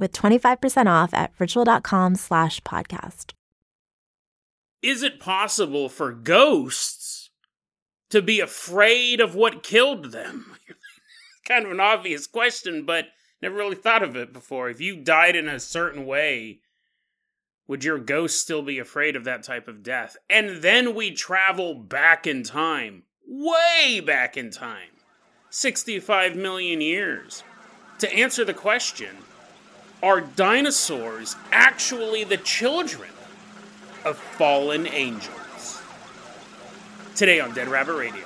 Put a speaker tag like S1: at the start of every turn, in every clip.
S1: with 25% off at ritual.com slash podcast.
S2: Is it possible for ghosts to be afraid of what killed them? kind of an obvious question, but never really thought of it before. If you died in a certain way, would your ghost still be afraid of that type of death? And then we travel back in time, way back in time, 65 million years, to answer the question Are dinosaurs actually the children of fallen angels? Today on Dead Rabbit Radio.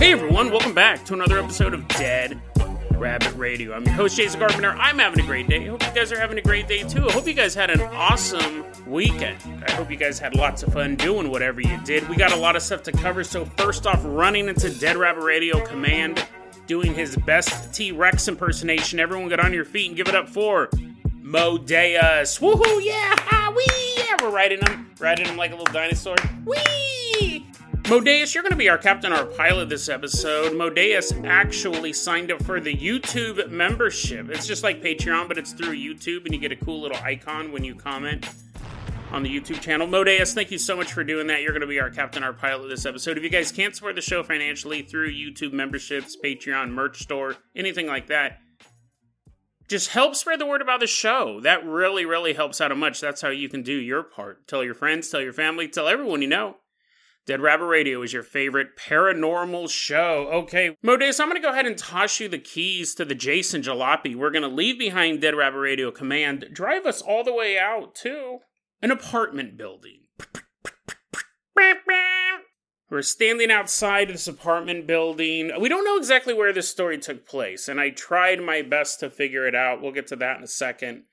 S2: Hey everyone, welcome back to another episode of Dead Rabbit Radio. I'm your host, Jason Carpenter. I'm having a great day. I hope you guys are having a great day too. I hope you guys had an awesome weekend. I hope you guys had lots of fun doing whatever you did. We got a lot of stuff to cover, so first off, running into Dead Rabbit Radio Command, doing his best T Rex impersonation. Everyone get on your feet and give it up for Modeus. Woohoo, yeah, wee, yeah, we're riding him, riding him like a little dinosaur. Wee! Modeus, you're going to be our captain, our pilot this episode. Modeus actually signed up for the YouTube membership. It's just like Patreon, but it's through YouTube, and you get a cool little icon when you comment on the YouTube channel. Modeus, thank you so much for doing that. You're going to be our captain, our pilot this episode. If you guys can't support the show financially through YouTube memberships, Patreon, merch store, anything like that, just help spread the word about the show. That really, really helps out a much. That's how you can do your part. Tell your friends, tell your family, tell everyone you know. Dead Rabbit Radio is your favorite paranormal show. Okay, Modeus, I'm going to go ahead and toss you the keys to the Jason Jalopy. We're going to leave behind Dead Rabbit Radio Command, drive us all the way out to an apartment building. We're standing outside this apartment building. We don't know exactly where this story took place, and I tried my best to figure it out. We'll get to that in a second.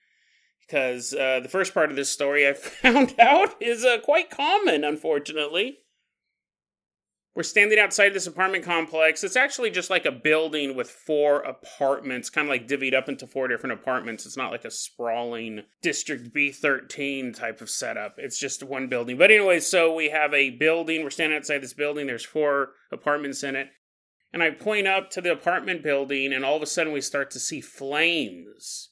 S2: Because uh, the first part of this story I found out is uh, quite common, unfortunately. We're standing outside this apartment complex. It's actually just like a building with four apartments, kind of like divvied up into four different apartments. It's not like a sprawling District B13 type of setup. It's just one building. But anyway, so we have a building. We're standing outside this building. There's four apartments in it. And I point up to the apartment building, and all of a sudden we start to see flames.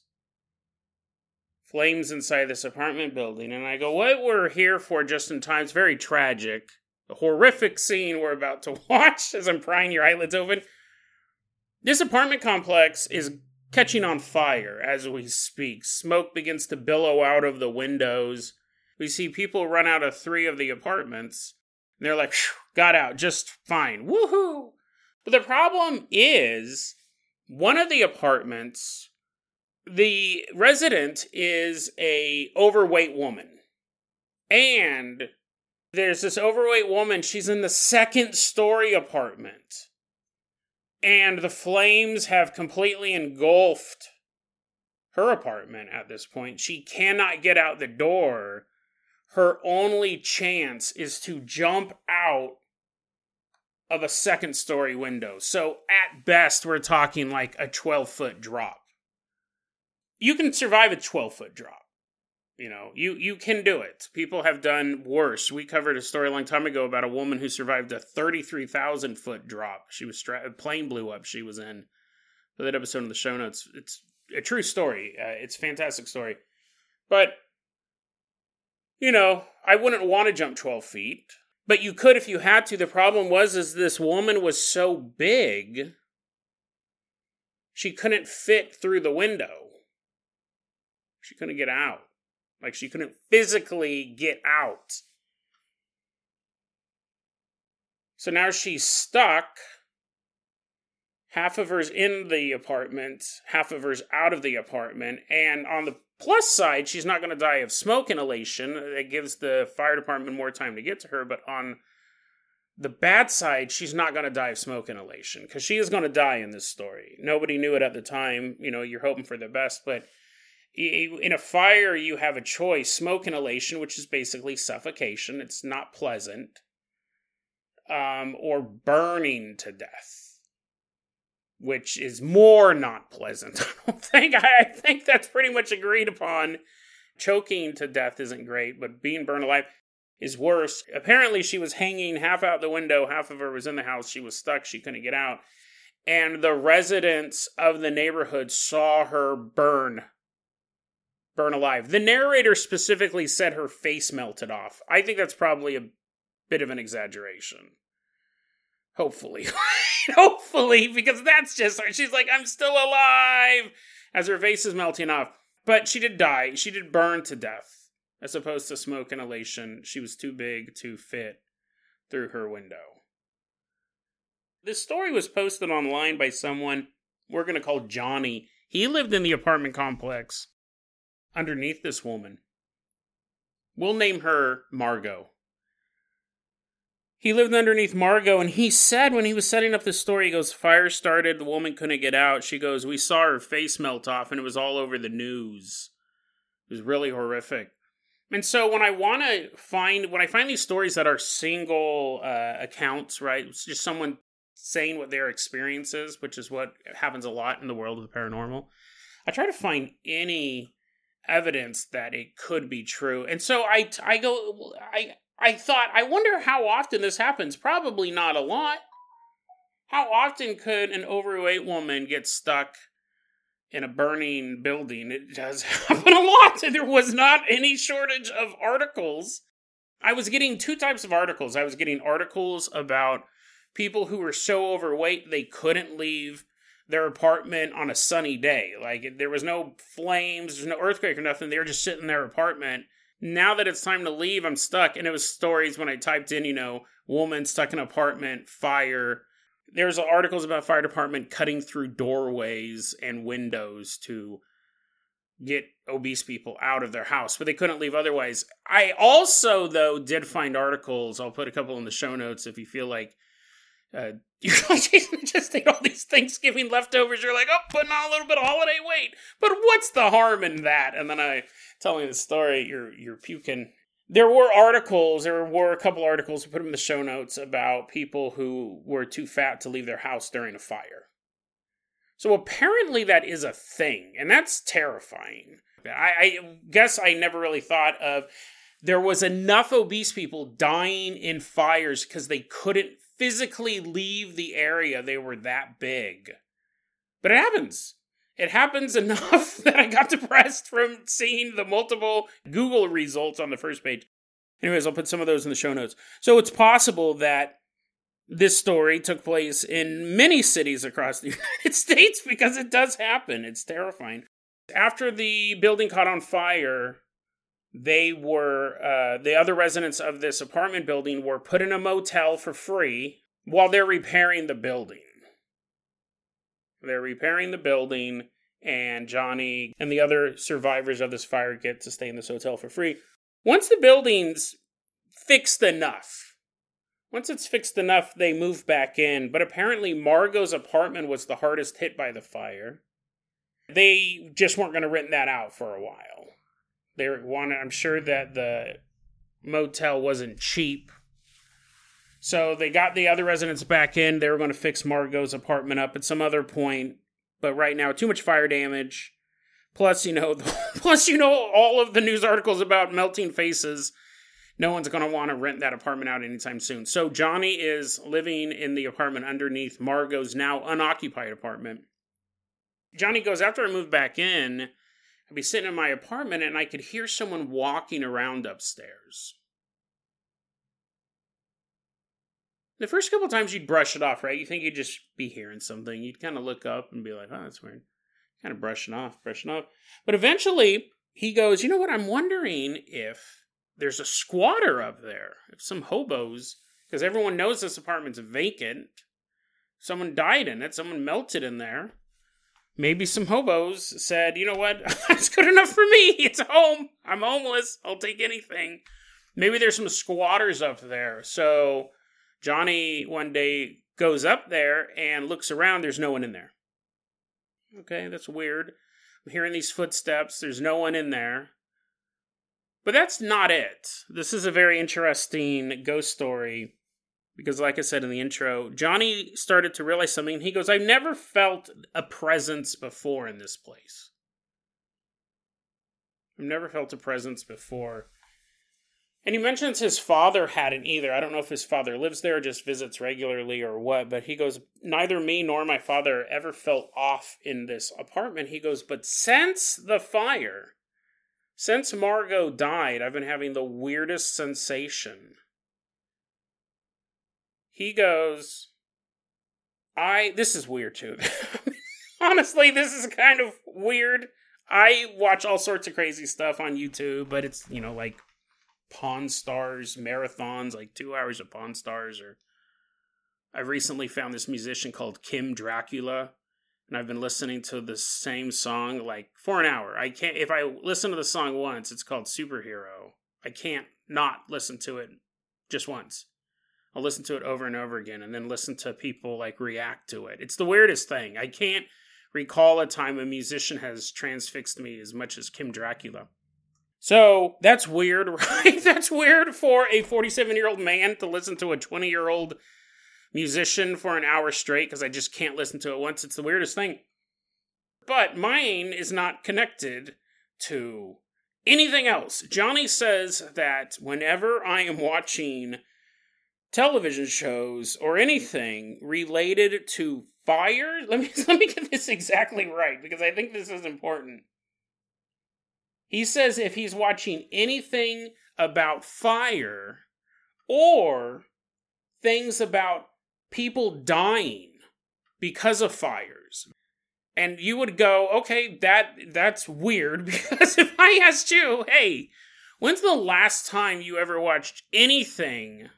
S2: Flames inside this apartment building. And I go, What we're here for just in time it's very tragic the horrific scene we're about to watch as I'm prying your eyelids open. This apartment complex is catching on fire as we speak. Smoke begins to billow out of the windows. We see people run out of three of the apartments. And they're like, got out just fine. Woohoo! But the problem is, one of the apartments, the resident is a overweight woman. And there's this overweight woman. She's in the second story apartment. And the flames have completely engulfed her apartment at this point. She cannot get out the door. Her only chance is to jump out of a second story window. So at best, we're talking like a 12 foot drop. You can survive a 12 foot drop. You know, you you can do it. People have done worse. We covered a story a long time ago about a woman who survived a thirty-three thousand foot drop. She was stra- a plane blew up. She was in. For that episode in the show notes, it's a true story. Uh, it's a fantastic story, but you know, I wouldn't want to jump twelve feet, but you could if you had to. The problem was, is this woman was so big she couldn't fit through the window. She couldn't get out. Like she couldn't physically get out. So now she's stuck. Half of her's in the apartment, half of her's out of the apartment. And on the plus side, she's not going to die of smoke inhalation. It gives the fire department more time to get to her. But on the bad side, she's not going to die of smoke inhalation because she is going to die in this story. Nobody knew it at the time. You know, you're hoping for the best, but in a fire, you have a choice smoke inhalation, which is basically suffocation, it's not pleasant, um, or burning to death, which is more not pleasant. I don't think. I think that's pretty much agreed upon. Choking to death isn't great, but being burned alive is worse. Apparently, she was hanging half out the window, half of her was in the house. She was stuck, she couldn't get out. And the residents of the neighborhood saw her burn burn alive. The narrator specifically said her face melted off. I think that's probably a bit of an exaggeration. Hopefully. Hopefully, because that's just she's like, I'm still alive as her face is melting off. But she did die. She did burn to death. As opposed to smoke inhalation. She was too big to fit through her window. This story was posted online by someone we're going to call Johnny. He lived in the apartment complex underneath this woman. We'll name her Margot. He lived underneath Margot, and he said when he was setting up the story, he goes, Fire started, the woman couldn't get out. She goes, We saw her face melt off, and it was all over the news. It was really horrific. And so when I want to find, when I find these stories that are single uh, accounts, right? It's just someone saying what their experience is, which is what happens a lot in the world of the paranormal. I try to find any evidence that it could be true. And so I I go I I thought I wonder how often this happens. Probably not a lot. How often could an overweight woman get stuck in a burning building? It does happen a lot. There was not any shortage of articles. I was getting two types of articles. I was getting articles about people who were so overweight they couldn't leave their apartment on a sunny day. Like there was no flames, there's no earthquake or nothing. They were just sitting in their apartment. Now that it's time to leave, I'm stuck. And it was stories when I typed in, you know, woman stuck in apartment, fire. There's articles about fire department cutting through doorways and windows to get obese people out of their house, but they couldn't leave otherwise. I also, though, did find articles. I'll put a couple in the show notes if you feel like uh, you just ate all these Thanksgiving leftovers. You're like, oh, putting on a little bit of holiday weight. But what's the harm in that? And then I telling the story, you're you're puking. There were articles. There were a couple articles. We put them in the show notes about people who were too fat to leave their house during a fire. So apparently that is a thing, and that's terrifying. I, I guess I never really thought of there was enough obese people dying in fires because they couldn't physically leave the area. They were that big. But it happens. It happens enough that I got depressed from seeing the multiple Google results on the first page. Anyways, I'll put some of those in the show notes. So it's possible that this story took place in many cities across the United States because it does happen. It's terrifying. After the building caught on fire, they were uh, the other residents of this apartment building were put in a motel for free while they're repairing the building. They're repairing the building, and Johnny and the other survivors of this fire get to stay in this hotel for free. Once the building's fixed enough, once it's fixed enough, they move back in. But apparently, Margot's apartment was the hardest hit by the fire. They just weren't going to rent that out for a while. They wanted. I'm sure that the motel wasn't cheap, so they got the other residents back in. They were going to fix Margot's apartment up at some other point, but right now, too much fire damage. Plus, you know, plus you know all of the news articles about melting faces. No one's going to want to rent that apartment out anytime soon. So Johnny is living in the apartment underneath Margot's now unoccupied apartment. Johnny goes after I moved back in. I'd be sitting in my apartment and I could hear someone walking around upstairs. The first couple times you'd brush it off, right? You think you'd just be hearing something. You'd kind of look up and be like, oh, that's weird. Kind of brushing off, brushing off. But eventually he goes, you know what? I'm wondering if there's a squatter up there, if some hobos, because everyone knows this apartment's vacant. Someone died in it, someone melted in there. Maybe some hobos said, you know what? That's good enough for me. It's home. I'm homeless. I'll take anything. Maybe there's some squatters up there. So Johnny one day goes up there and looks around. There's no one in there. Okay, that's weird. I'm hearing these footsteps. There's no one in there. But that's not it. This is a very interesting ghost story because, like I said in the intro, Johnny started to realize something. He goes, I've never felt a presence before in this place. I've never felt a presence before. And he mentions his father hadn't either. I don't know if his father lives there, just visits regularly or what, but he goes, Neither me nor my father ever felt off in this apartment. He goes, But since the fire, since Margot died, I've been having the weirdest sensation. He goes, I, this is weird too. Honestly, this is kind of weird. I watch all sorts of crazy stuff on YouTube, but it's, you know, like Pawn Stars marathons, like two hours of Pawn Stars. Or I recently found this musician called Kim Dracula, and I've been listening to the same song like for an hour. I can't if I listen to the song once, it's called Superhero. I can't not listen to it just once. I'll listen to it over and over again and then listen to people like react to it. It's the weirdest thing. I can't recall a time a musician has transfixed me as much as Kim Dracula. So that's weird, right? that's weird for a 47 year old man to listen to a 20 year old musician for an hour straight because I just can't listen to it once. It's the weirdest thing. But mine is not connected to anything else. Johnny says that whenever I am watching television shows or anything related to fire, let me let me get this exactly right because I think this is important. He says if he's watching anything about fire or things about people dying because of fires. And you would go, okay, that that's weird because if I asked you, hey, when's the last time you ever watched anything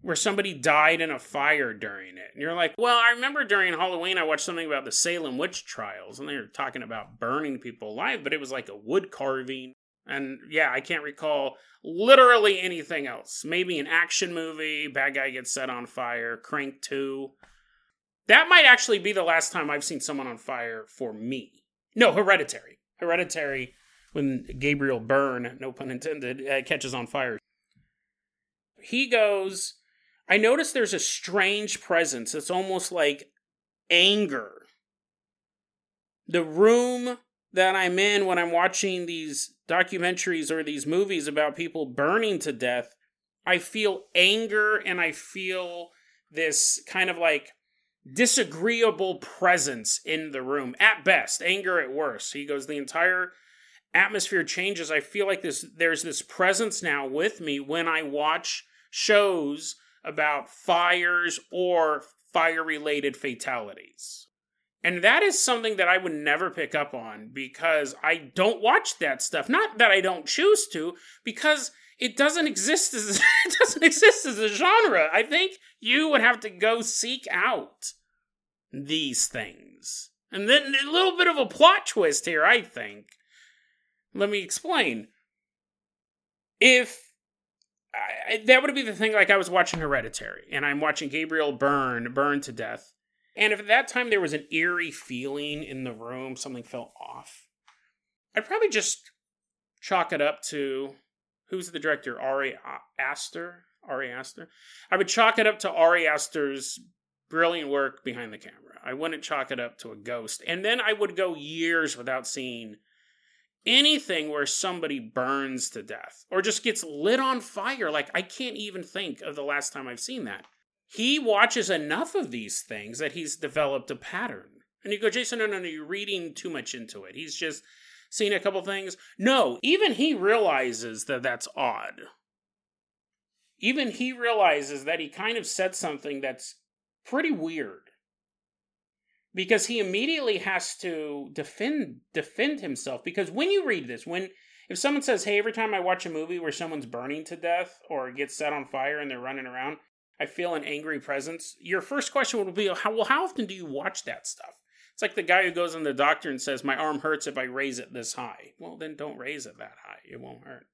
S2: where somebody died in a fire during it. And you're like, well, I remember during Halloween I watched something about the Salem witch trials and they were talking about burning people alive, but it was like a wood carving. And yeah, I can't recall literally anything else. Maybe an action movie, bad guy gets set on fire, Crank 2. That might actually be the last time I've seen someone on fire for me. No, Hereditary. Hereditary, when Gabriel Byrne, no pun intended, uh, catches on fire. He goes, I notice there's a strange presence. It's almost like anger. The room that I'm in when I'm watching these documentaries or these movies about people burning to death, I feel anger and I feel this kind of like disagreeable presence in the room. At best, anger at worst. He goes, the entire atmosphere changes. I feel like this there's this presence now with me when I watch shows about fires or fire related fatalities. And that is something that I would never pick up on because I don't watch that stuff. Not that I don't choose to, because it doesn't exist as it doesn't exist as a genre. I think you would have to go seek out these things. And then a little bit of a plot twist here, I think. Let me explain. If I, that would be the thing. Like I was watching Hereditary, and I'm watching Gabriel burn, burn to death. And if at that time there was an eerie feeling in the room, something felt off, I'd probably just chalk it up to who's the director? Ari Aster. Ari Aster. I would chalk it up to Ari Aster's brilliant work behind the camera. I wouldn't chalk it up to a ghost. And then I would go years without seeing anything where somebody burns to death or just gets lit on fire. Like, I can't even think of the last time I've seen that. He watches enough of these things that he's developed a pattern. And you go, Jason, no, no, no, you're reading too much into it. He's just seen a couple things. No, even he realizes that that's odd. even he realizes that he kind of said something that's pretty weird because he immediately has to defend defend himself. Because when you read this when if someone says hey every time i watch a movie where someone's burning to death or gets set on fire and they're running around i feel an angry presence your first question would be how well how often do you watch that stuff? It's like the guy who goes in the doctor and says my arm hurts if i raise it this high. Well then don't raise it that high. It won't hurt.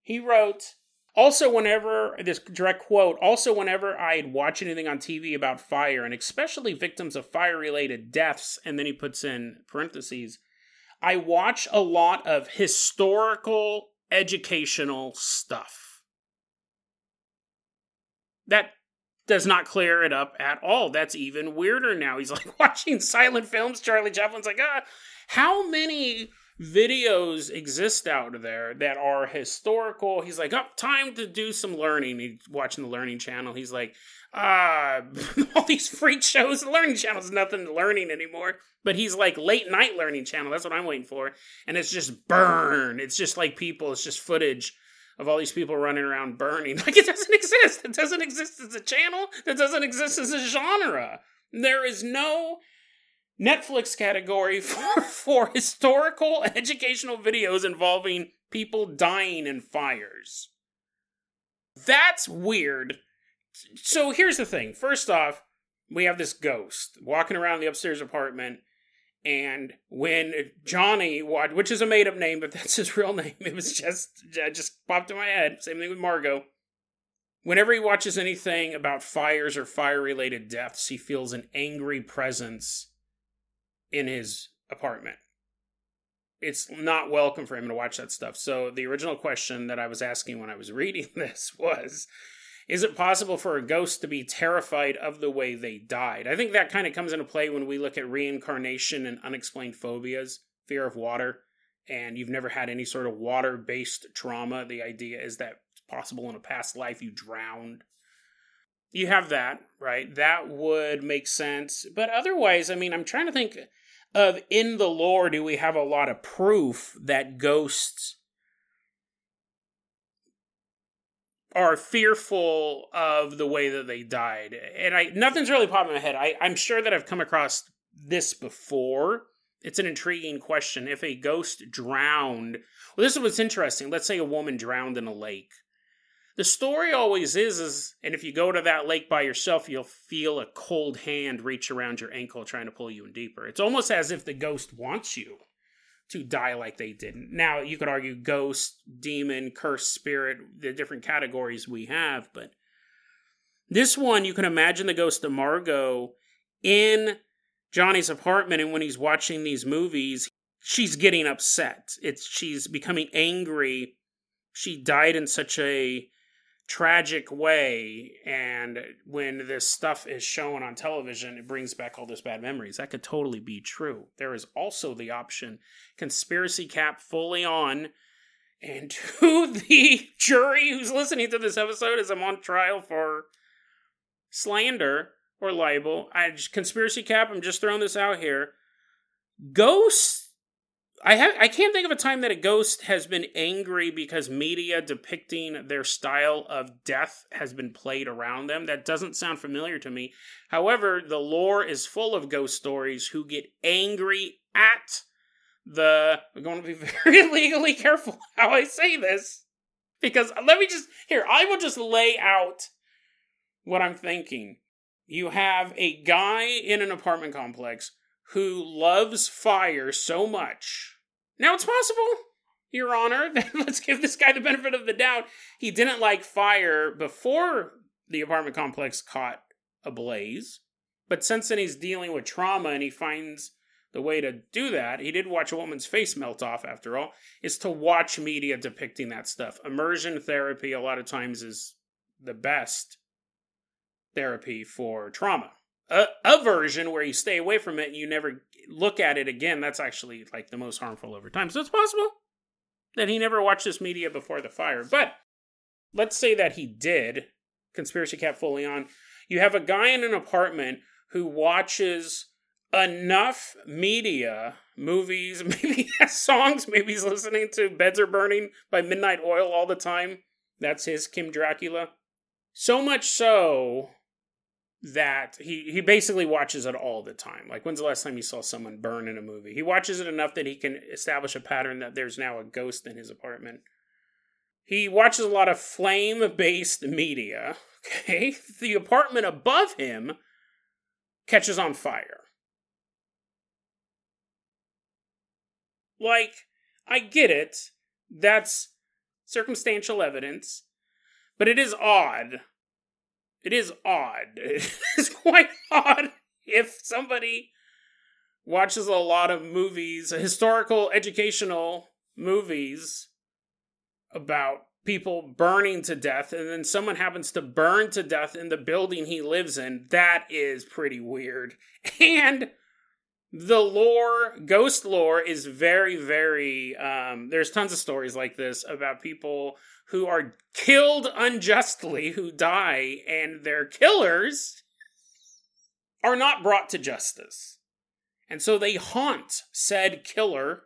S2: He wrote also, whenever, this direct quote, also, whenever I'd watch anything on TV about fire, and especially victims of fire related deaths, and then he puts in parentheses, I watch a lot of historical, educational stuff. That does not clear it up at all. That's even weirder now. He's like watching silent films. Charlie Chaplin's like, ah, how many videos exist out there that are historical. He's like, oh, time to do some learning. He's watching the Learning Channel. He's like, ah, all these freak shows. The Learning Channel's nothing learning anymore. But he's like, late night Learning Channel. That's what I'm waiting for. And it's just burn. It's just like people. It's just footage of all these people running around burning. Like it doesn't exist. It doesn't exist as a channel. It doesn't exist as a genre. There is no Netflix category for, for historical educational videos involving people dying in fires. That's weird. So here's the thing. First off, we have this ghost walking around the upstairs apartment. And when Johnny, which is a made up name, but that's his real name, it was just, just popped in my head. Same thing with Margot. Whenever he watches anything about fires or fire related deaths, he feels an angry presence in his apartment. It's not welcome for him to watch that stuff. So, the original question that I was asking when I was reading this was Is it possible for a ghost to be terrified of the way they died? I think that kind of comes into play when we look at reincarnation and unexplained phobias, fear of water, and you've never had any sort of water based trauma. The idea is that it's possible in a past life you drowned you have that, right? That would make sense. But otherwise, I mean, I'm trying to think of in the lore do we have a lot of proof that ghosts are fearful of the way that they died. And i nothing's really popping in my head. I, i'm sure that i've come across this before. It's an intriguing question. If a ghost drowned well this is what's interesting. Let's say a woman drowned in a lake the story always is is and if you go to that lake by yourself you'll feel a cold hand reach around your ankle trying to pull you in deeper. It's almost as if the ghost wants you to die like they didn't. Now you could argue ghost demon cursed spirit the different categories we have but this one you can imagine the ghost of margot in johnny's apartment and when he's watching these movies she's getting upset. It's she's becoming angry. She died in such a tragic way and when this stuff is shown on television it brings back all those bad memories. That could totally be true. There is also the option conspiracy cap fully on and to the jury who's listening to this episode as i'm on trial for slander or libel. I just, conspiracy cap i'm just throwing this out here. Ghosts I have I can't think of a time that a ghost has been angry because media depicting their style of death has been played around them. That doesn't sound familiar to me. However, the lore is full of ghost stories who get angry at the I'm going to be very legally careful how I say this because let me just here I will just lay out what I'm thinking. You have a guy in an apartment complex who loves fire so much. Now it's possible, Your Honor, let's give this guy the benefit of the doubt. He didn't like fire before the apartment complex caught ablaze. But since then he's dealing with trauma and he finds the way to do that, he did watch a woman's face melt off after all, is to watch media depicting that stuff. Immersion therapy, a lot of times, is the best therapy for trauma a, a version where you stay away from it and you never look at it again, that's actually like the most harmful over time. So it's possible that he never watched this media before the fire. But let's say that he did, conspiracy cap fully on. You have a guy in an apartment who watches enough media, movies, maybe songs, maybe he's listening to Beds Are Burning by Midnight Oil all the time That's his Kim Dracula. So much so that he he basically watches it all the time. Like when's the last time you saw someone burn in a movie? He watches it enough that he can establish a pattern that there's now a ghost in his apartment. He watches a lot of flame-based media. Okay, the apartment above him catches on fire. Like, I get it. That's circumstantial evidence. But it is odd it is odd. It's quite odd if somebody watches a lot of movies, historical, educational movies about people burning to death, and then someone happens to burn to death in the building he lives in. That is pretty weird. And the lore, ghost lore, is very, very. Um, there's tons of stories like this about people who are killed unjustly, who die, and their killers are not brought to justice. And so they haunt said killer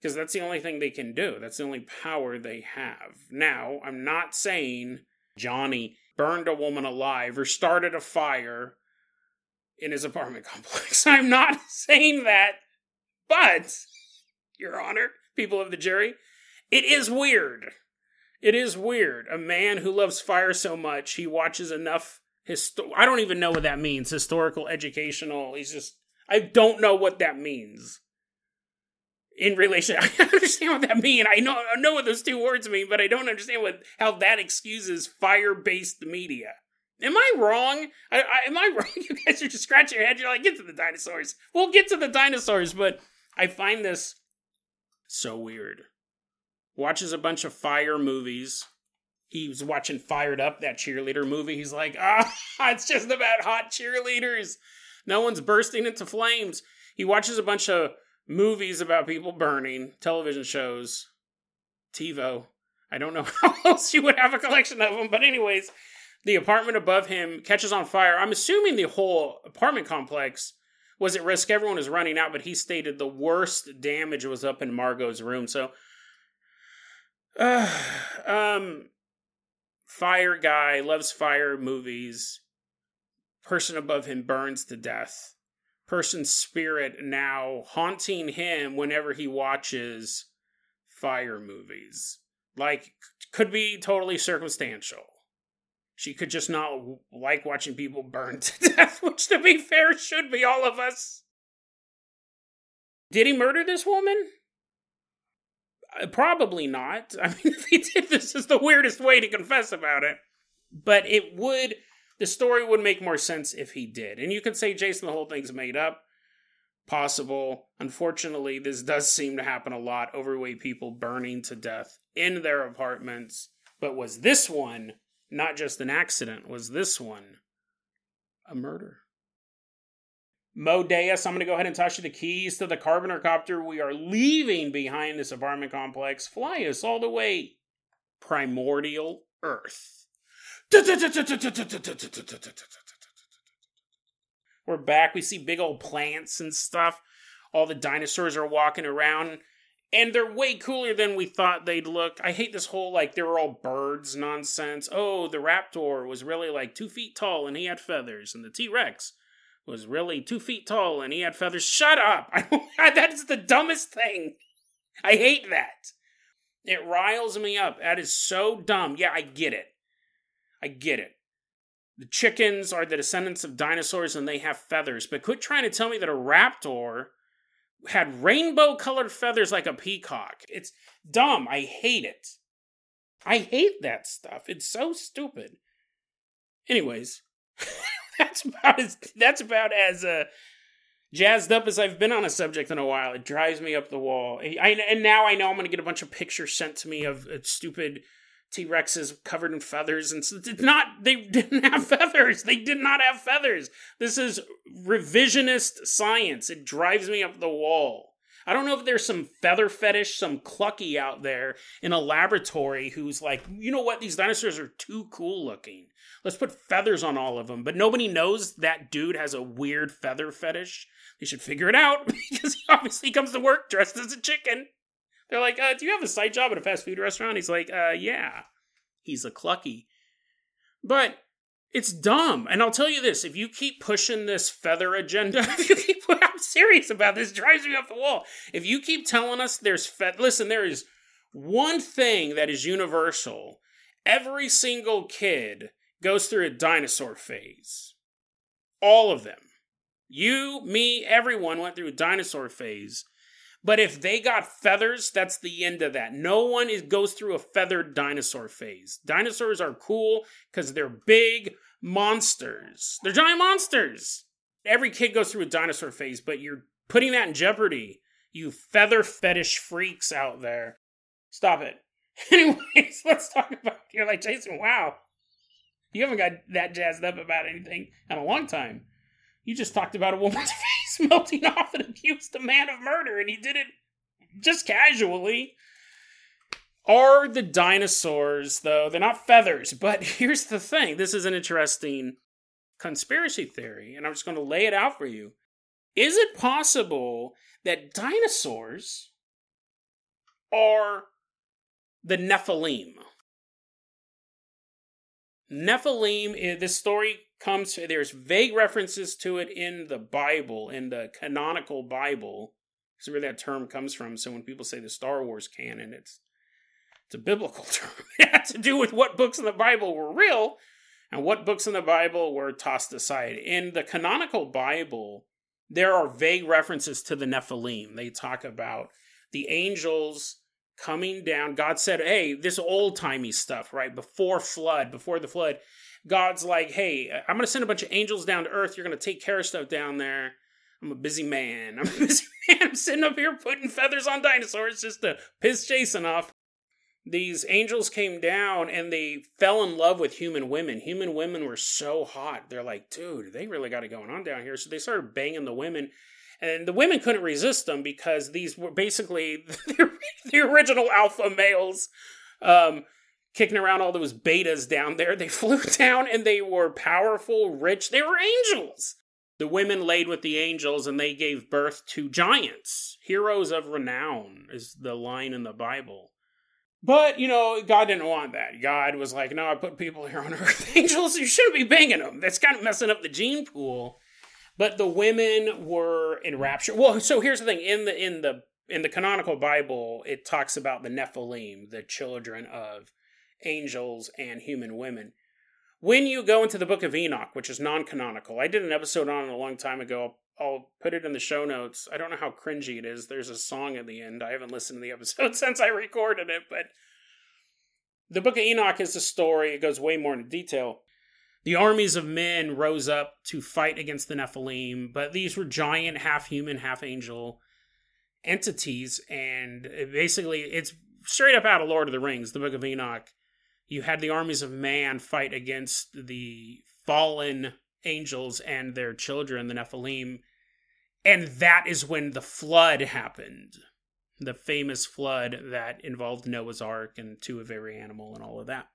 S2: because that's the only thing they can do. That's the only power they have. Now, I'm not saying Johnny burned a woman alive or started a fire in his apartment complex. I'm not saying that. But, Your Honor, people of the jury, it is weird. It is weird. A man who loves fire so much, he watches enough histo- I don't even know what that means. Historical, educational. He's just I don't know what that means. In relation, I understand what that means. I know I know what those two words mean, but I don't understand what how that excuses fire-based media. Am I wrong? I, I, am I wrong? You guys are just scratching your head. You're like, get to the dinosaurs. We'll get to the dinosaurs, but I find this so weird. Watches a bunch of fire movies. He was watching Fired Up, that cheerleader movie. He's like, ah, it's just about hot cheerleaders. No one's bursting into flames. He watches a bunch of movies about people burning, television shows, TiVo. I don't know how else you would have a collection of them, but anyways, the apartment above him catches on fire. I'm assuming the whole apartment complex was at risk. Everyone was running out, but he stated the worst damage was up in Margot's room. So, um, fire guy loves fire movies. Person above him burns to death. Person's spirit now haunting him whenever he watches fire movies. Like, could be totally circumstantial she could just not like watching people burn to death, which, to be fair, should be all of us. Did he murder this woman? Uh, probably not. I mean, if he did, this is the weirdest way to confess about it. But it would, the story would make more sense if he did. And you could say, Jason, the whole thing's made up. Possible. Unfortunately, this does seem to happen a lot overweight people burning to death in their apartments. But was this one not just an accident, was this one a murder? Modeus, I'm going to go ahead and toss you the keys to the Carboner copter. We are leaving behind this apartment complex. Fly us all the way primordial Earth. We're back. We see big old plants and stuff. All the dinosaurs are walking around and they're way cooler than we thought they'd look. I hate this whole like they were all birds nonsense. Oh, the raptor was really like two feet tall and he had feathers, and the T Rex was really two feet tall and he had feathers. Shut up! that is the dumbest thing. I hate that. It riles me up. That is so dumb. Yeah, I get it. I get it. The chickens are the descendants of dinosaurs and they have feathers, but quit trying to tell me that a raptor had rainbow colored feathers like a peacock. It's dumb. I hate it. I hate that stuff. It's so stupid. Anyways, that's about as that's about as uh, jazzed up as I've been on a subject in a while. It drives me up the wall. I, and now I know I'm going to get a bunch of pictures sent to me of uh, stupid T Rexes covered in feathers, and so it's not. They didn't have feathers. They did not have feathers. This is revisionist science. It drives me up the wall. I don't know if there's some feather fetish, some clucky out there in a laboratory who's like, you know what? These dinosaurs are too cool looking. Let's put feathers on all of them. But nobody knows that dude has a weird feather fetish. They should figure it out because he obviously comes to work dressed as a chicken. They're like, uh, do you have a side job at a fast food restaurant? He's like, uh, yeah. He's a clucky. But it's dumb. And I'll tell you this if you keep pushing this feather agenda, if you keep, I'm serious about this, drives me off the wall. If you keep telling us there's, fe- listen, there is one thing that is universal every single kid goes through a dinosaur phase. All of them. You, me, everyone went through a dinosaur phase. But if they got feathers, that's the end of that. No one is, goes through a feathered dinosaur phase. Dinosaurs are cool because they're big monsters. They're giant monsters. Every kid goes through a dinosaur phase, but you're putting that in jeopardy. You feather fetish freaks out there. Stop it. Anyways, let's talk about. You're like Jason. Wow, you haven't got that jazzed up about anything in a long time. You just talked about a woman's face melting off and accused a man of murder, and he did it just casually. Are the dinosaurs, though, they're not feathers, but here's the thing this is an interesting conspiracy theory, and I'm just going to lay it out for you. Is it possible that dinosaurs are the Nephilim? Nephilim, eh, this story comes, there's vague references to it in the Bible, in the canonical Bible. That's where that term comes from. So when people say the Star Wars canon, it's it's a biblical term. it had to do with what books in the Bible were real and what books in the Bible were tossed aside. In the canonical Bible, there are vague references to the Nephilim. They talk about the angels coming down. God said, hey, this old timey stuff, right? Before flood, before the flood, God's like, hey, I'm going to send a bunch of angels down to earth. You're going to take care of stuff down there. I'm a busy man. I'm a busy man. I'm sitting up here putting feathers on dinosaurs just to piss Jason off. These angels came down and they fell in love with human women. Human women were so hot. They're like, dude, they really got it going on down here. So they started banging the women and the women couldn't resist them because these were basically the, original alpha males um, kicking around all those betas down there. They flew down and they were powerful, rich. They were angels. The women laid with the angels and they gave birth to giants, heroes of renown, is the line in the Bible. But, you know, God didn't want that. God was like, no, I put people here on earth. Angels, you shouldn't be banging them. That's kind of messing up the gene pool. But the women were in rapture. Well, so here's the thing: in the in the in the canonical Bible, it talks about the Nephilim, the children of angels and human women. When you go into the book of Enoch, which is non canonical, I did an episode on it a long time ago. I'll put it in the show notes. I don't know how cringy it is. There's a song at the end. I haven't listened to the episode since I recorded it, but the book of Enoch is a story. It goes way more into detail. The armies of men rose up to fight against the Nephilim, but these were giant, half human, half angel entities. And basically, it's straight up out of Lord of the Rings, the Book of Enoch. You had the armies of man fight against the fallen angels and their children, the Nephilim. And that is when the flood happened. The famous flood that involved Noah's Ark and two of every animal and all of that.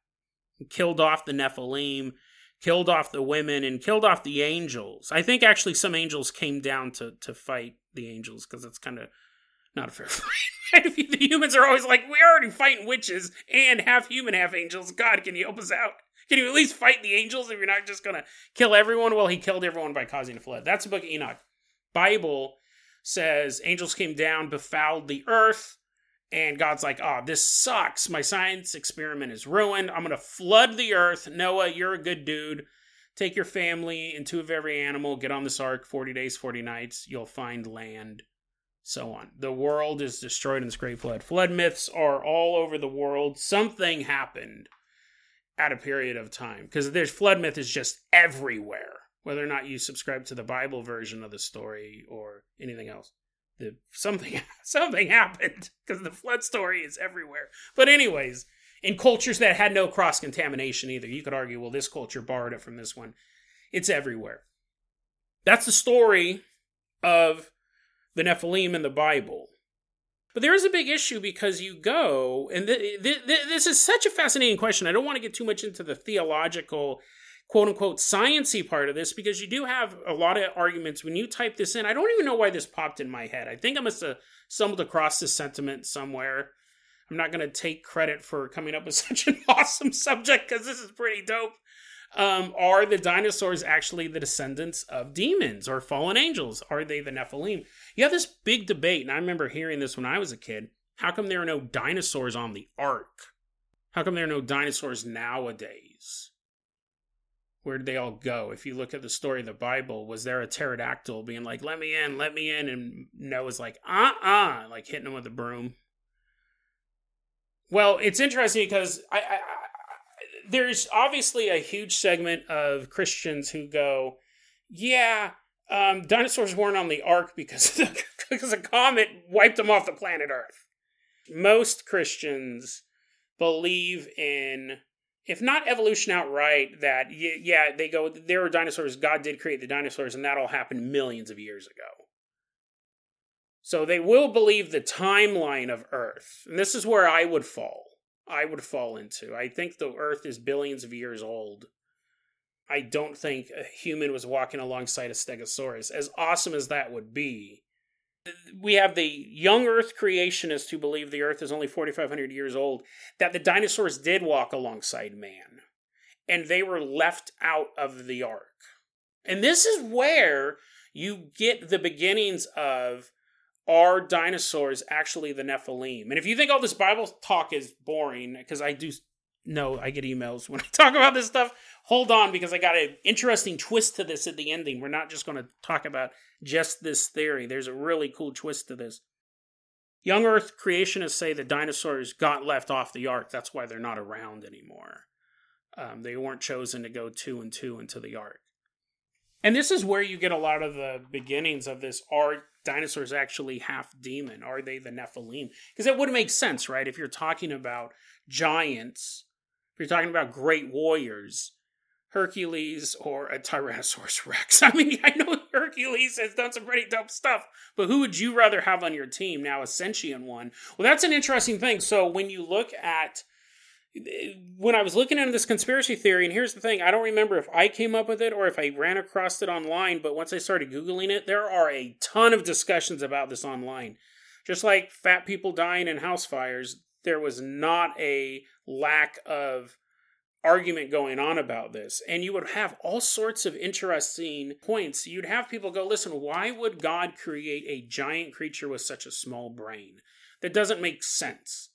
S2: killed off the Nephilim killed off the women and killed off the angels. I think actually some angels came down to to fight the angels because it's kind of not a fair fight. the humans are always like, we're already fighting witches and half human, half angels. God, can you help us out? Can you at least fight the angels if you're not just gonna kill everyone? Well, he killed everyone by causing a flood. That's the book of Enoch. Bible says angels came down, befouled the earth, and God's like, oh, this sucks. My science experiment is ruined. I'm going to flood the earth. Noah, you're a good dude. Take your family and two of every animal, get on this ark 40 days, 40 nights. You'll find land, so on. The world is destroyed in this great flood. Flood myths are all over the world. Something happened at a period of time because there's flood myth is just everywhere, whether or not you subscribe to the Bible version of the story or anything else the something something happened because the flood story is everywhere. But anyways, in cultures that had no cross contamination either, you could argue, well, this culture borrowed it from this one. It's everywhere. That's the story of the Nephilim in the Bible. But there is a big issue because you go, and th- th- th- this is such a fascinating question. I don't want to get too much into the theological quote unquote sciency part of this because you do have a lot of arguments when you type this in. I don't even know why this popped in my head. I think I must have stumbled across this sentiment somewhere. I'm not going to take credit for coming up with such an awesome subject because this is pretty dope. Um, are the dinosaurs actually the descendants of demons or fallen angels? Are they the Nephilim? You have this big debate, and I remember hearing this when I was a kid. How come there are no dinosaurs on the ark? How come there are no dinosaurs nowadays? Where did they all go? If you look at the story of the Bible, was there a pterodactyl being like, let me in, let me in? And Noah's like, uh uh, like hitting him with a broom. Well, it's interesting because I, I, I, there's obviously a huge segment of Christians who go, yeah, um, dinosaurs weren't on the ark because, because a comet wiped them off the planet Earth. Most Christians believe in, if not evolution outright, that yeah, they go there were dinosaurs. God did create the dinosaurs, and that all happened millions of years ago. So they will believe the timeline of Earth, and this is where I would fall. I would fall into. I think the Earth is billions of years old. I don't think a human was walking alongside a Stegosaurus. As awesome as that would be, we have the young Earth creationists who believe the Earth is only 4,500 years old, that the dinosaurs did walk alongside man, and they were left out of the ark. And this is where you get the beginnings of are dinosaurs actually the Nephilim? And if you think all this Bible talk is boring, because I do know I get emails when I talk about this stuff, hold on because I got an interesting twist to this at the ending. We're not just going to talk about just this theory. There's a really cool twist to this. Young Earth creationists say the dinosaurs got left off the ark. That's why they're not around anymore. Um, they weren't chosen to go two and two into the ark. And this is where you get a lot of the beginnings of this. Are dinosaurs actually half demon? Are they the Nephilim? Because that would make sense, right? If you're talking about giants, if you're talking about great warriors, Hercules or a Tyrannosaurus Rex. I mean, I know Hercules has done some pretty dope stuff, but who would you rather have on your team now, a sentient one? Well, that's an interesting thing. So when you look at when I was looking into this conspiracy theory, and here's the thing I don't remember if I came up with it or if I ran across it online, but once I started Googling it, there are a ton of discussions about this online. Just like fat people dying in house fires, there was not a lack of argument going on about this. And you would have all sorts of interesting points. You'd have people go, listen, why would God create a giant creature with such a small brain? That doesn't make sense.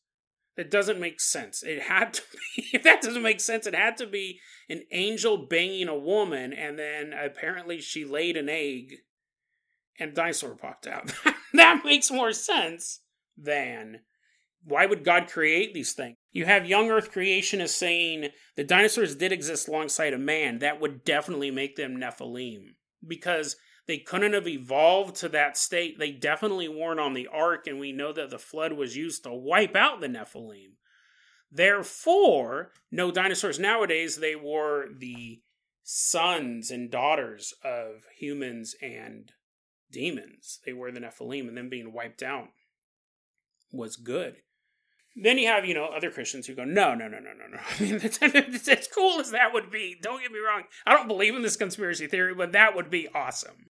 S2: That doesn't make sense. It had to be, if that doesn't make sense, it had to be an angel banging a woman, and then apparently she laid an egg and dinosaur popped out. that makes more sense than why would God create these things? You have young earth creationists saying the dinosaurs did exist alongside a man. That would definitely make them Nephilim because they couldn't have evolved to that state. They definitely weren't on the ark, and we know that the flood was used to wipe out the Nephilim. Therefore, no dinosaurs nowadays, they were the sons and daughters of humans and demons. They were the Nephilim, and them being wiped out was good. Then you have, you know, other Christians who go, no, no, no, no, no, no. I mean, as cool as that would be, don't get me wrong. I don't believe in this conspiracy theory, but that would be awesome.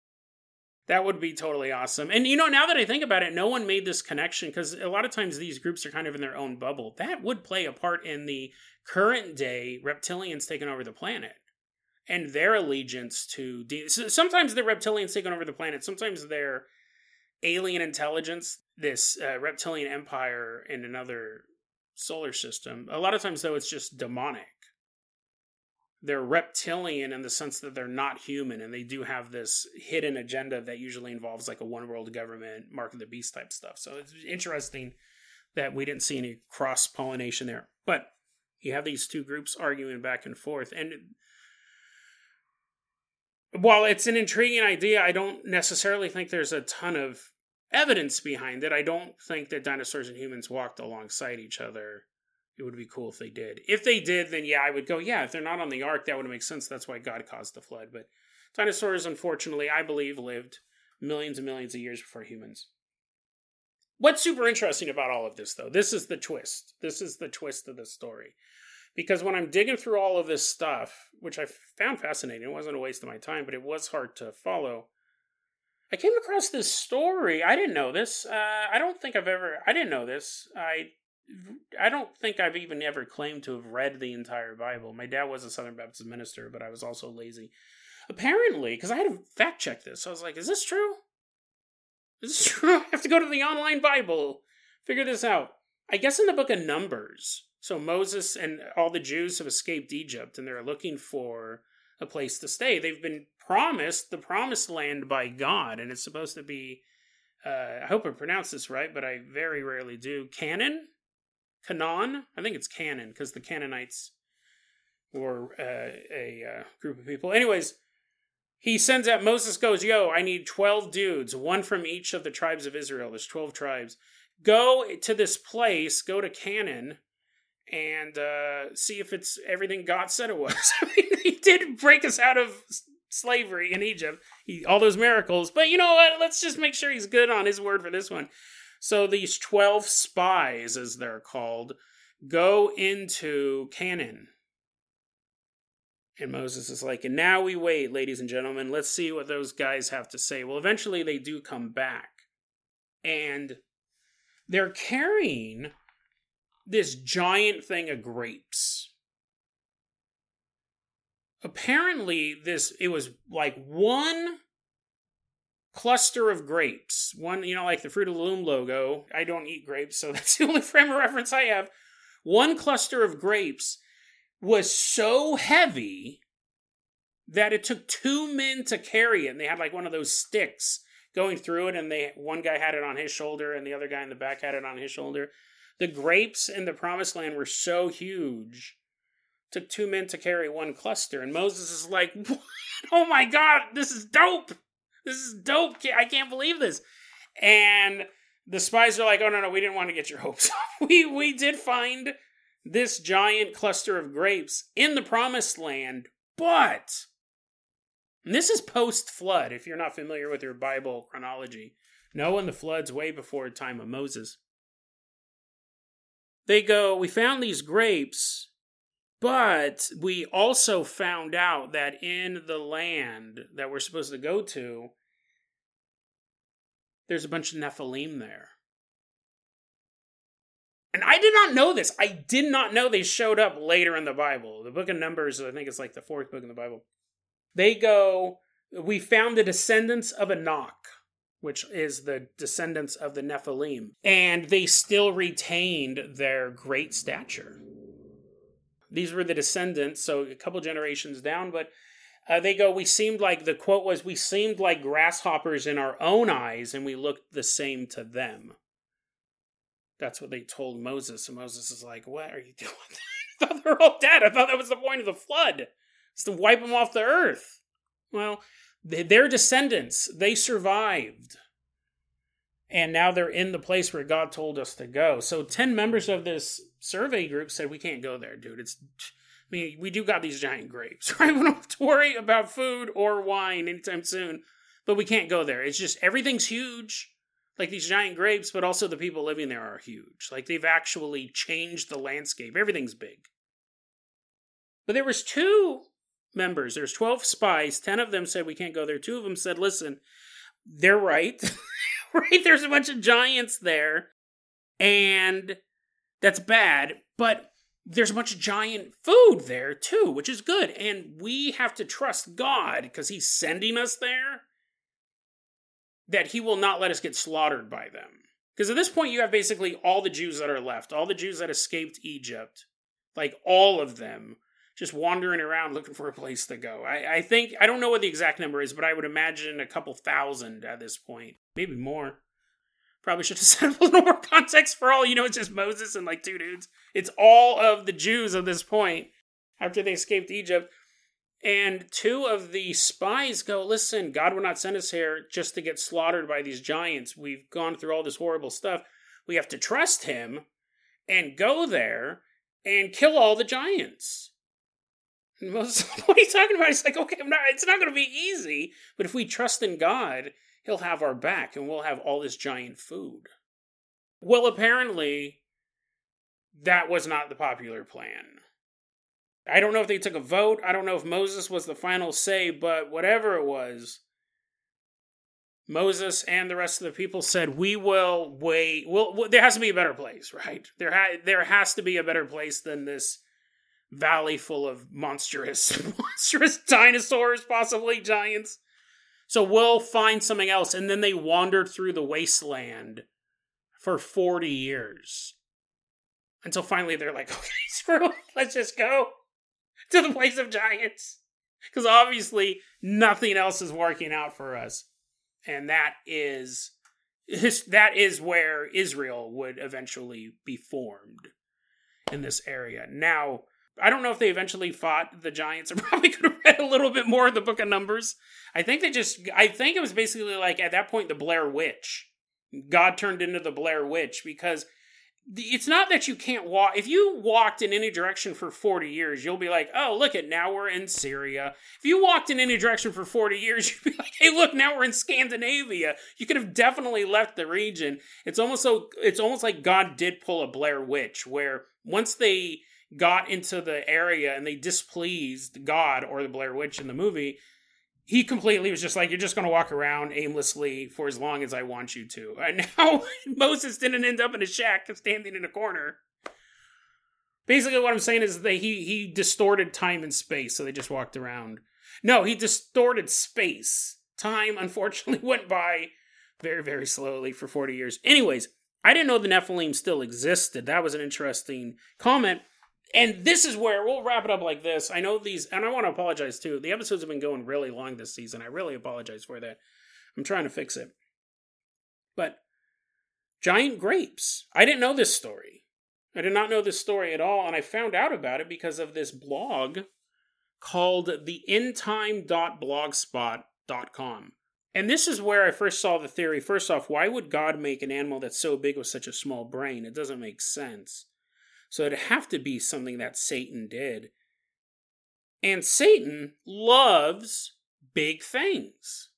S2: That would be totally awesome. And you know, now that I think about it, no one made this connection because a lot of times these groups are kind of in their own bubble. That would play a part in the current day reptilians taking over the planet and their allegiance to. De- sometimes the reptilians taking over the planet, sometimes they're alien intelligence, this uh, reptilian empire in another solar system. A lot of times, though, it's just demonic they're reptilian in the sense that they're not human and they do have this hidden agenda that usually involves like a one world government mark of the beast type stuff so it's interesting that we didn't see any cross pollination there but you have these two groups arguing back and forth and while it's an intriguing idea i don't necessarily think there's a ton of evidence behind it i don't think that dinosaurs and humans walked alongside each other it would be cool if they did. If they did, then yeah, I would go, yeah, if they're not on the ark, that would make sense. That's why God caused the flood. But dinosaurs, unfortunately, I believe, lived millions and millions of years before humans. What's super interesting about all of this, though, this is the twist. This is the twist of the story. Because when I'm digging through all of this stuff, which I found fascinating, it wasn't a waste of my time, but it was hard to follow. I came across this story. I didn't know this. Uh, I don't think I've ever. I didn't know this. I I don't think I've even ever claimed to have read the entire Bible. My dad was a Southern Baptist minister, but I was also lazy. Apparently, because I had to fact check this, I was like, is this true? Is this true? I have to go to the online Bible, figure this out. I guess in the book of Numbers, so Moses and all the Jews have escaped Egypt and they're looking for a place to stay. They've been promised the promised land by God, and it's supposed to be, uh, I hope I pronounced this right, but I very rarely do. Canaan? Canaan? I think it's Canaan because the Canaanites were uh, a uh, group of people. Anyways, he sends out, Moses goes, Yo, I need 12 dudes, one from each of the tribes of Israel. There's 12 tribes. Go to this place, go to Canaan, and uh, see if it's everything God said it was. I mean, he did break us out of slavery in Egypt, he, all those miracles. But you know what? Let's just make sure he's good on his word for this one. So these 12 spies, as they're called, go into Canaan. And Moses is like, and now we wait, ladies and gentlemen. Let's see what those guys have to say. Well, eventually they do come back. And they're carrying this giant thing of grapes apparently this it was like one cluster of grapes. One you know like the fruit of the loom logo. I don't eat grapes so that's the only frame of reference i have. One cluster of grapes was so heavy that it took two men to carry it and they had like one of those sticks going through it and they one guy had it on his shoulder and the other guy in the back had it on his shoulder. The grapes in the promised land were so huge took two men to carry one cluster. And Moses is like, what? oh my God, this is dope. This is dope. I can't believe this. And the spies are like, oh no, no, we didn't want to get your hopes up. we, we did find this giant cluster of grapes in the promised land, but this is post flood, if you're not familiar with your Bible chronology. Noah and the flood's way before the time of Moses. They go, We found these grapes, but we also found out that in the land that we're supposed to go to, there's a bunch of Nephilim there. And I did not know this. I did not know they showed up later in the Bible. The book of Numbers, I think it's like the fourth book in the Bible. They go, we found the descendants of Anak, which is the descendants of the Nephilim, and they still retained their great stature. These were the descendants, so a couple generations down, but uh, they go, We seemed like, the quote was, we seemed like grasshoppers in our own eyes, and we looked the same to them. That's what they told Moses. And Moses is like, What are you doing? I thought they were all dead. I thought that was the point of the flood, is to wipe them off the earth. Well, their descendants, they survived and now they're in the place where God told us to go. So 10 members of this survey group said we can't go there, dude. It's I mean, we do got these giant grapes, right? We don't have to worry about food or wine anytime soon, but we can't go there. It's just everything's huge, like these giant grapes, but also the people living there are huge. Like they've actually changed the landscape. Everything's big. But there was two members. There's 12 spies. 10 of them said we can't go there. Two of them said, "Listen, they're right." right? There's a bunch of giants there, and that's bad, but there's of giant food there too, which is good. And we have to trust God because He's sending us there that He will not let us get slaughtered by them. Because at this point, you have basically all the Jews that are left, all the Jews that escaped Egypt, like all of them just wandering around looking for a place to go. I, I think I don't know what the exact number is, but I would imagine a couple thousand at this point, maybe more. Probably should have set up a little more context for all you know. It's just Moses and like two dudes. It's all of the Jews at this point after they escaped Egypt. And two of the spies go, Listen, God will not send us here just to get slaughtered by these giants. We've gone through all this horrible stuff. We have to trust him and go there and kill all the giants. And Moses, what are you talking about? He's like, okay, not, it's not going to be easy, but if we trust in God, He'll have our back and we'll have all this giant food. Well, apparently, that was not the popular plan. I don't know if they took a vote. I don't know if Moses was the final say, but whatever it was, Moses and the rest of the people said, "We will wait. Well, there has to be a better place, right? There, ha- there has to be a better place than this valley full of monstrous, monstrous dinosaurs, possibly giants. So we'll find something else." And then they wandered through the wasteland for forty years until finally they're like, "Okay, screw it. Let's just go to the place of giants." Because obviously nothing else is working out for us and that is that is where Israel would eventually be formed in this area. Now, I don't know if they eventually fought the giants. I probably could have read a little bit more of the Book of Numbers. I think they just I think it was basically like at that point the Blair Witch. God turned into the Blair Witch because it's not that you can't walk if you walked in any direction for 40 years you'll be like oh look at now we're in syria if you walked in any direction for 40 years you'd be like hey look now we're in scandinavia you could have definitely left the region it's almost so it's almost like god did pull a blair witch where once they got into the area and they displeased god or the blair witch in the movie he completely was just like, you're just going to walk around aimlessly for as long as I want you to. And now Moses didn't end up in a shack standing in a corner. Basically, what I'm saying is that he he distorted time and space, so they just walked around. No, he distorted space. Time, unfortunately, went by very, very slowly for 40 years. Anyways, I didn't know the Nephilim still existed. That was an interesting comment. And this is where we'll wrap it up like this. I know these, and I want to apologize too. The episodes have been going really long this season. I really apologize for that. I'm trying to fix it. But giant grapes. I didn't know this story. I did not know this story at all, and I found out about it because of this blog called the endtime.blogspot.com. And this is where I first saw the theory. First off, why would God make an animal that's so big with such a small brain? It doesn't make sense. So it'd have to be something that Satan did. And Satan loves big things.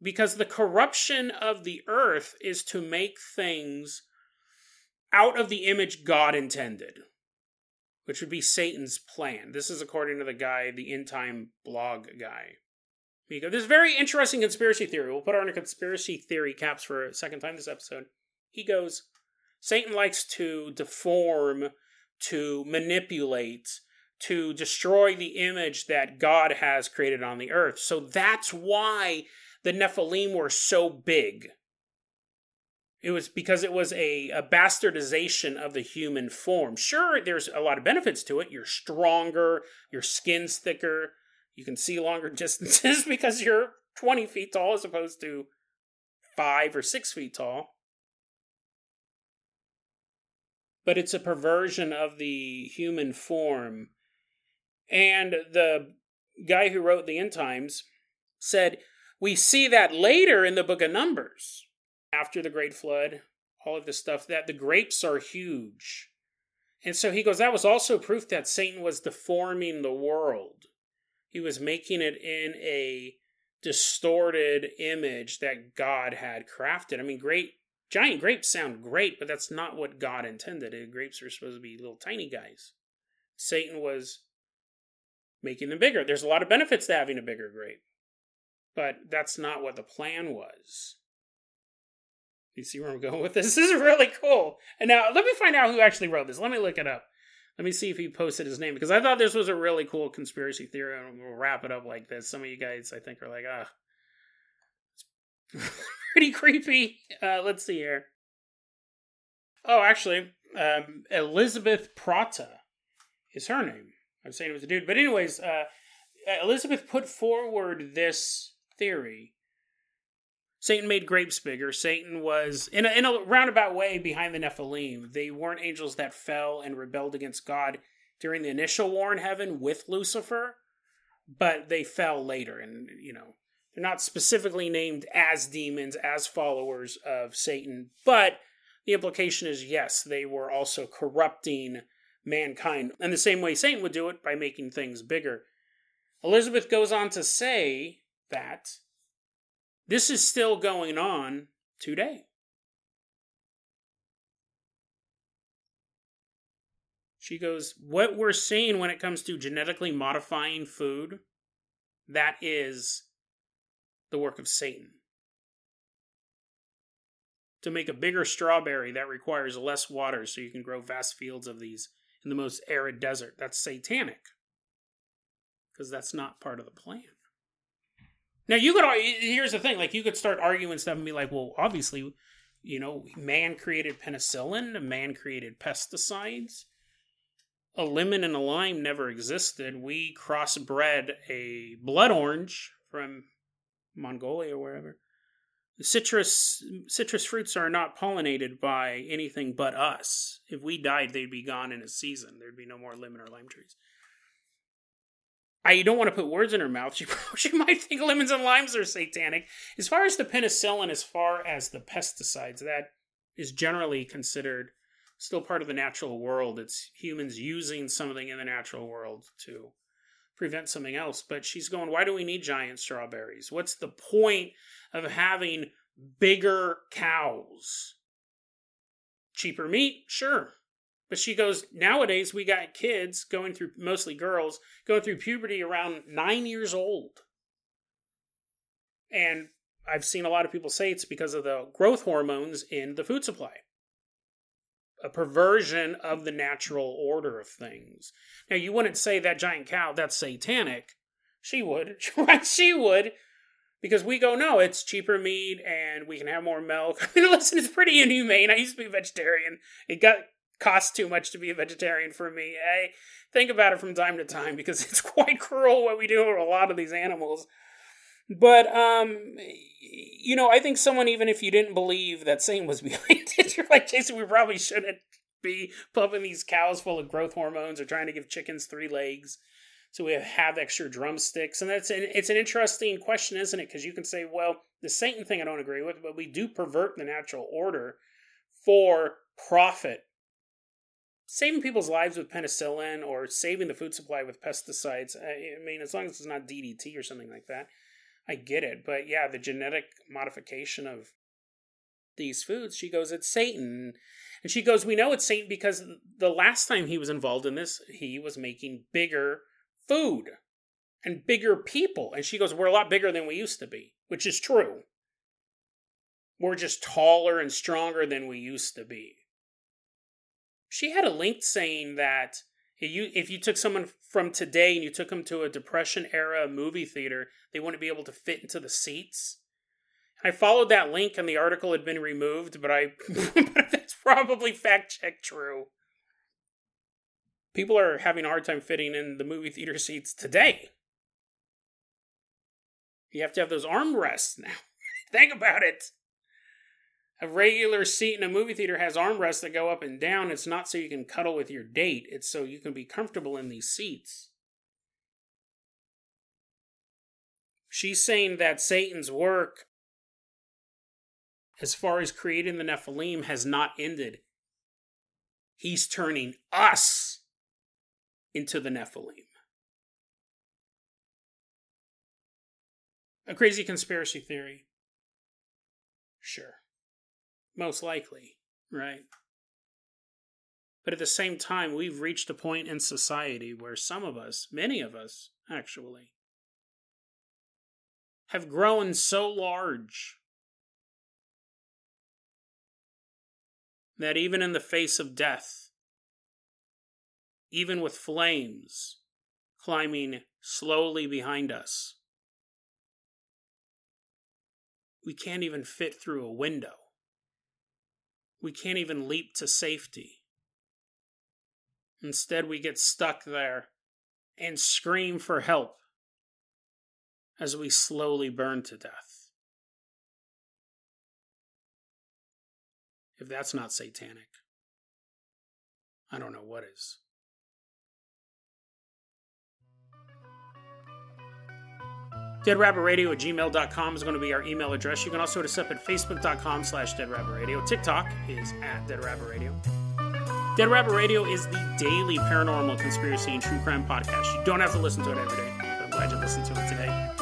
S2: Because the corruption of the earth is to make things out of the image God intended, which would be Satan's plan. This is according to the guy, the end time blog guy. Because this very interesting conspiracy theory. We'll put on a conspiracy theory caps for a second time this episode. He goes, Satan likes to deform, to manipulate, to destroy the image that God has created on the earth. So that's why the Nephilim were so big. It was because it was a, a, bastardization of the human form. Sure, there's a lot of benefits to it. You're stronger, your skin's thicker, you can see longer distances because you're 20 feet tall as opposed to five or six feet tall but it's a perversion of the human form. And the guy who wrote the End Times said, We see that later in the book of Numbers, after the Great Flood, all of this stuff, that the grapes are huge. And so he goes, That was also proof that Satan was deforming the world. He was making it in a distorted image that God had crafted. I mean, great Giant grapes sound great, but that's not what God intended. Grapes are supposed to be little tiny guys. Satan was making them bigger. There's a lot of benefits to having a bigger grape, but that's not what the plan was. You see where I'm going with this? This is really cool. And now let me find out who actually wrote this. Let me look it up. Let me see if he posted his name because I thought this was a really cool conspiracy theory. And we'll wrap it up like this. Some of you guys, I think, are like, ah, pretty creepy. Uh, let's see here. Oh, actually, um, Elizabeth Prata is her name. I'm saying it was a dude, but anyways, uh, Elizabeth put forward this theory. Satan made grapes bigger. Satan was in a, in a roundabout way behind the Nephilim. They weren't angels that fell and rebelled against God during the initial war in heaven with Lucifer, but they fell later, and you know they're not specifically named as demons, as followers of Satan, but the implication is yes, they were also corrupting mankind. And the same way Satan would do it by making things bigger. Elizabeth goes on to say that this is still going on today. She goes, What we're seeing when it comes to genetically modifying food, that is the work of Satan. to make a bigger strawberry that requires less water so you can grow vast fields of these in the most arid desert. That's satanic. Because that's not part of the plan. Now you could here's the thing, like you could start arguing stuff and be like, well, obviously, you know, man created penicillin, man created pesticides. A lemon and a lime never existed. We crossbred a blood orange from Mongolia or wherever citrus citrus fruits are not pollinated by anything but us. If we died, they'd be gone in a season. There'd be no more lemon or lime trees. I don't want to put words in her mouth. She, she might think lemons and limes are satanic. As far as the penicillin, as far as the pesticides, that is generally considered still part of the natural world. It's humans using something in the natural world to prevent something else. But she's going, why do we need giant strawberries? What's the point of having bigger cows? Cheaper meat? Sure. But she goes, nowadays we got kids going through, mostly girls, going through puberty around nine years old. And I've seen a lot of people say it's because of the growth hormones in the food supply a perversion of the natural order of things. Now, you wouldn't say that giant cow, that's satanic. She would, right? She would, because we go, no, it's cheaper meat and we can have more milk. I mean, listen, it's pretty inhumane. I used to be a vegetarian. It got cost too much to be a vegetarian for me. I think about it from time to time because it's quite cruel what we do to a lot of these animals. But um, you know, I think someone even if you didn't believe that Satan was behind you're like Jason. We probably shouldn't be pumping these cows full of growth hormones or trying to give chickens three legs so we have extra drumsticks and that's an, it's an interesting question isn't it because you can say well the satan thing i don't agree with but we do pervert the natural order for profit saving people's lives with penicillin or saving the food supply with pesticides i mean as long as it's not ddt or something like that I get it. But yeah, the genetic modification of these foods, she goes, it's Satan. And she goes, we know it's Satan because the last time he was involved in this, he was making bigger food and bigger people. And she goes, we're a lot bigger than we used to be, which is true. We're just taller and stronger than we used to be. She had a link saying that if you if you took someone from today and you took them to a depression era movie theater, they wouldn't be able to fit into the seats. I followed that link and the article had been removed, but I but that's probably fact check true. People are having a hard time fitting in the movie theater seats today. You have to have those armrests now. Think about it a regular seat in a movie theater has armrests that go up and down. It's not so you can cuddle with your date, it's so you can be comfortable in these seats. She's saying that Satan's work, as far as creating the Nephilim, has not ended. He's turning us into the Nephilim. A crazy conspiracy theory? Sure. Most likely, right? But at the same time, we've reached a point in society where some of us, many of us actually, have grown so large that even in the face of death, even with flames climbing slowly behind us, we can't even fit through a window we can't even leap to safety. Instead, we get stuck there and scream for help as we slowly burn to death. If that's not satanic, I don't know what is. DeadRabbitRadio at gmail.com is going to be our email address. You can also hit us up at facebook.com slash deadrabbitradio. TikTok is at deadrabbitradio. Dead Rabbit Radio is the daily paranormal conspiracy and true crime podcast. You don't have to listen to it every day, but I'm glad you listened to it today.